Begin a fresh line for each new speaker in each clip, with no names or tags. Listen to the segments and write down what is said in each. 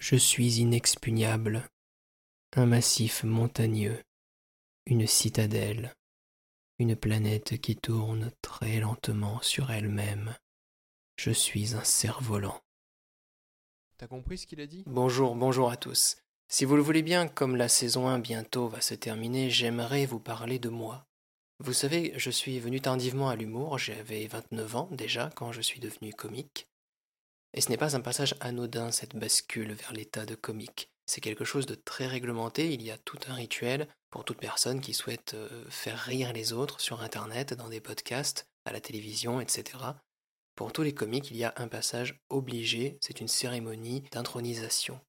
Je suis inexpugnable, un massif montagneux, une citadelle, une planète qui tourne très lentement sur elle-même. Je suis un cerf-volant.
T'as compris ce qu'il a dit?
Bonjour, bonjour à tous. Si vous le voulez bien, comme la saison 1 bientôt va se terminer, j'aimerais vous parler de moi. Vous savez, je suis venu tardivement à l'humour, j'avais 29 ans déjà quand je suis devenu comique. Et ce n'est pas un passage anodin, cette bascule vers l'état de comique. C'est quelque chose de très réglementé, il y a tout un rituel pour toute personne qui souhaite euh, faire rire les autres sur Internet, dans des podcasts, à la télévision, etc. Pour tous les comiques, il y a un passage obligé, c'est une cérémonie d'intronisation.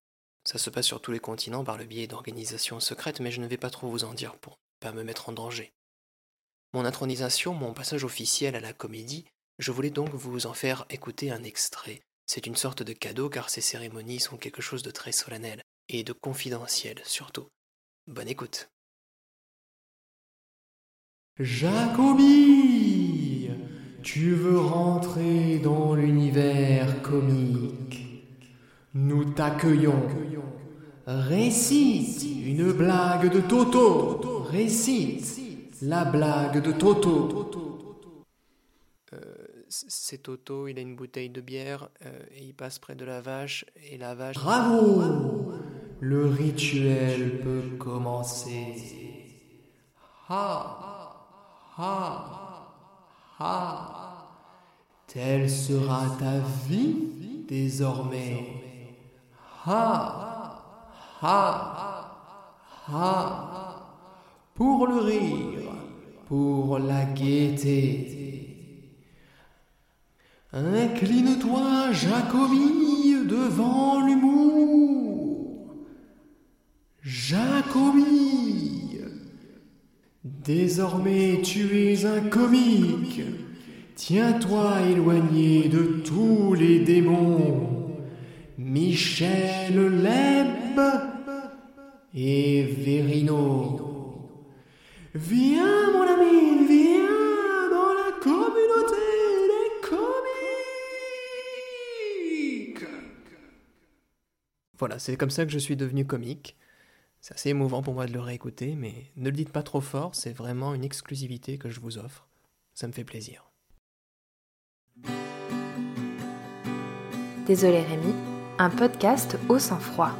Ça se passe sur tous les continents par le biais d'organisations secrètes, mais je ne vais pas trop vous en dire pour ne pas me mettre en danger. Mon intronisation, mon passage officiel à la comédie, je voulais donc vous en faire écouter un extrait. C'est une sorte de cadeau car ces cérémonies sont quelque chose de très solennel et de confidentiel surtout. Bonne écoute.
Jacobi, tu veux rentrer dans l'univers comique. Nous t'accueillons. Récite une blague de Toto. Récite la blague de Toto.
C'est Toto, il a une bouteille de bière euh, et il passe près de la vache et la vache.
Bravo Le rituel peut commencer. Ha Ha Ha Telle sera ta vie désormais. Ha Ha Ha Pour le rire, pour la gaieté. Incline-toi, Jacobi, devant l'humour. Jacobi, désormais tu es un comique. Tiens-toi éloigné de tous les démons. Michel Leb et Verino. Viens, mon ami,
Voilà, c'est comme ça que je suis devenu comique. C'est assez émouvant pour moi de le réécouter, mais ne le dites pas trop fort, c'est vraiment une exclusivité que je vous offre. Ça me fait plaisir.
Désolé Rémi, un podcast au sang-froid.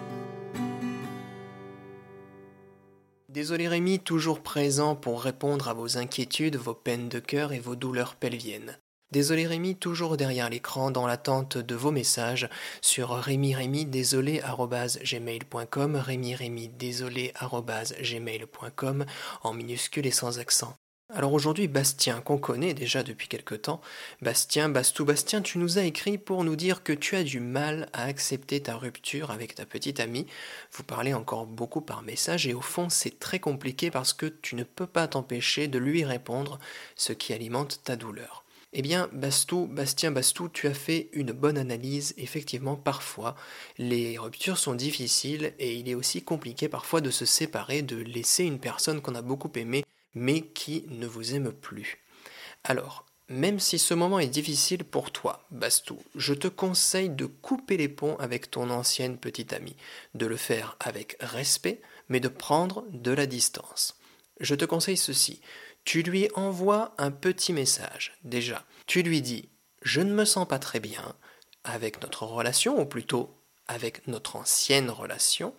Désolé Rémi, toujours présent pour répondre à vos inquiétudes, vos peines de cœur et vos douleurs pelviennes. Désolé Rémi, toujours derrière l'écran dans l'attente de vos messages sur rémirémi-désolé-gmail.com, rémirémi-désolé-gmail.com en minuscule et sans accent. Alors aujourd'hui, Bastien, qu'on connaît déjà depuis quelque temps, Bastien, Bastou, Bastien, tu nous as écrit pour nous dire que tu as du mal à accepter ta rupture avec ta petite amie. Vous parlez encore beaucoup par message et au fond, c'est très compliqué parce que tu ne peux pas t'empêcher de lui répondre, ce qui alimente ta douleur. Eh bien, Bastou, Bastien Bastou, tu as fait une bonne analyse. Effectivement, parfois, les ruptures sont difficiles et il est aussi compliqué parfois de se séparer, de laisser une personne qu'on a beaucoup aimée mais qui ne vous aime plus. Alors, même si ce moment est difficile pour toi, Bastou, je te conseille de couper les ponts avec ton ancienne petite amie, de le faire avec respect, mais de prendre de la distance. Je te conseille ceci, tu lui envoies un petit message, déjà. Tu lui dis Je ne me sens pas très bien avec notre relation, ou plutôt avec notre ancienne relation.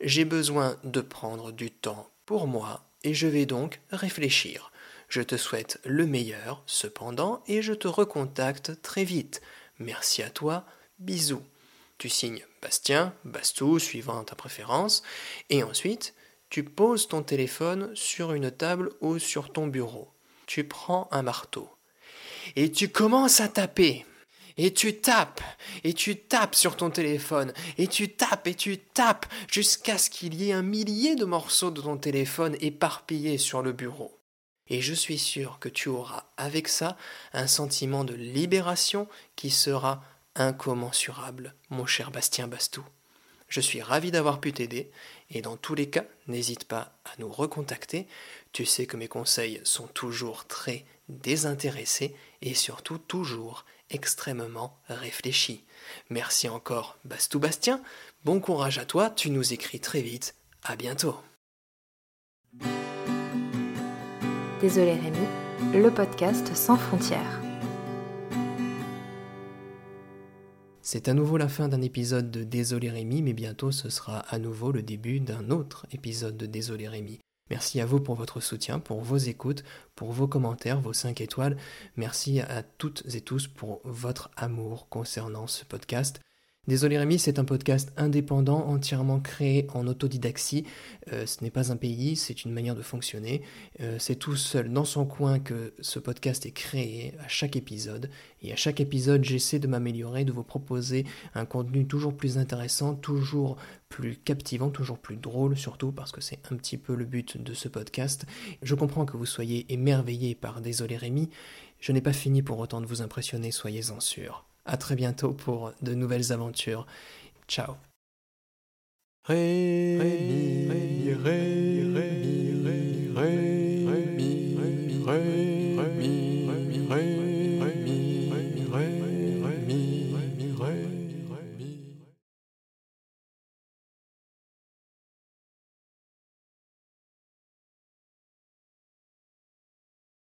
J'ai besoin de prendre du temps pour moi et je vais donc réfléchir. Je te souhaite le meilleur, cependant, et je te recontacte très vite. Merci à toi, bisous. Tu signes Bastien, Bastou, suivant ta préférence, et ensuite, tu poses ton téléphone sur une table ou sur ton bureau. Tu prends un marteau. Et tu commences à taper. Et tu tapes, et tu tapes sur ton téléphone, et tu tapes, et tu tapes, jusqu'à ce qu'il y ait un millier de morceaux de ton téléphone éparpillés sur le bureau. Et je suis sûr que tu auras avec ça un sentiment de libération qui sera incommensurable, mon cher Bastien Bastou. Je suis ravi d'avoir pu t'aider, et dans tous les cas, n'hésite pas à nous recontacter. Tu sais que mes conseils sont toujours très désintéressés et surtout toujours extrêmement réfléchi. Merci encore, Bastou Bastien. Bon courage à toi, tu nous écris très vite. À bientôt.
Désolé Rémi, le podcast sans frontières.
C'est à nouveau la fin d'un épisode de Désolé Rémi, mais bientôt ce sera à nouveau le début d'un autre épisode de Désolé Rémi. Merci à vous pour votre soutien, pour vos écoutes, pour vos commentaires, vos 5 étoiles. Merci à toutes et tous pour votre amour concernant ce podcast. Désolé Rémi, c'est un podcast indépendant, entièrement créé en autodidaxie. Euh, ce n'est pas un pays, c'est une manière de fonctionner. Euh, c'est tout seul dans son coin que ce podcast est créé à chaque épisode. Et à chaque épisode, j'essaie de m'améliorer, de vous proposer un contenu toujours plus intéressant, toujours plus captivant, toujours plus drôle, surtout parce que c'est un petit peu le but de ce podcast. Je comprends que vous soyez émerveillés par Désolé Rémi. Je n'ai pas fini pour autant de vous impressionner, soyez-en sûrs. À très bientôt pour de nouvelles aventures. Ciao.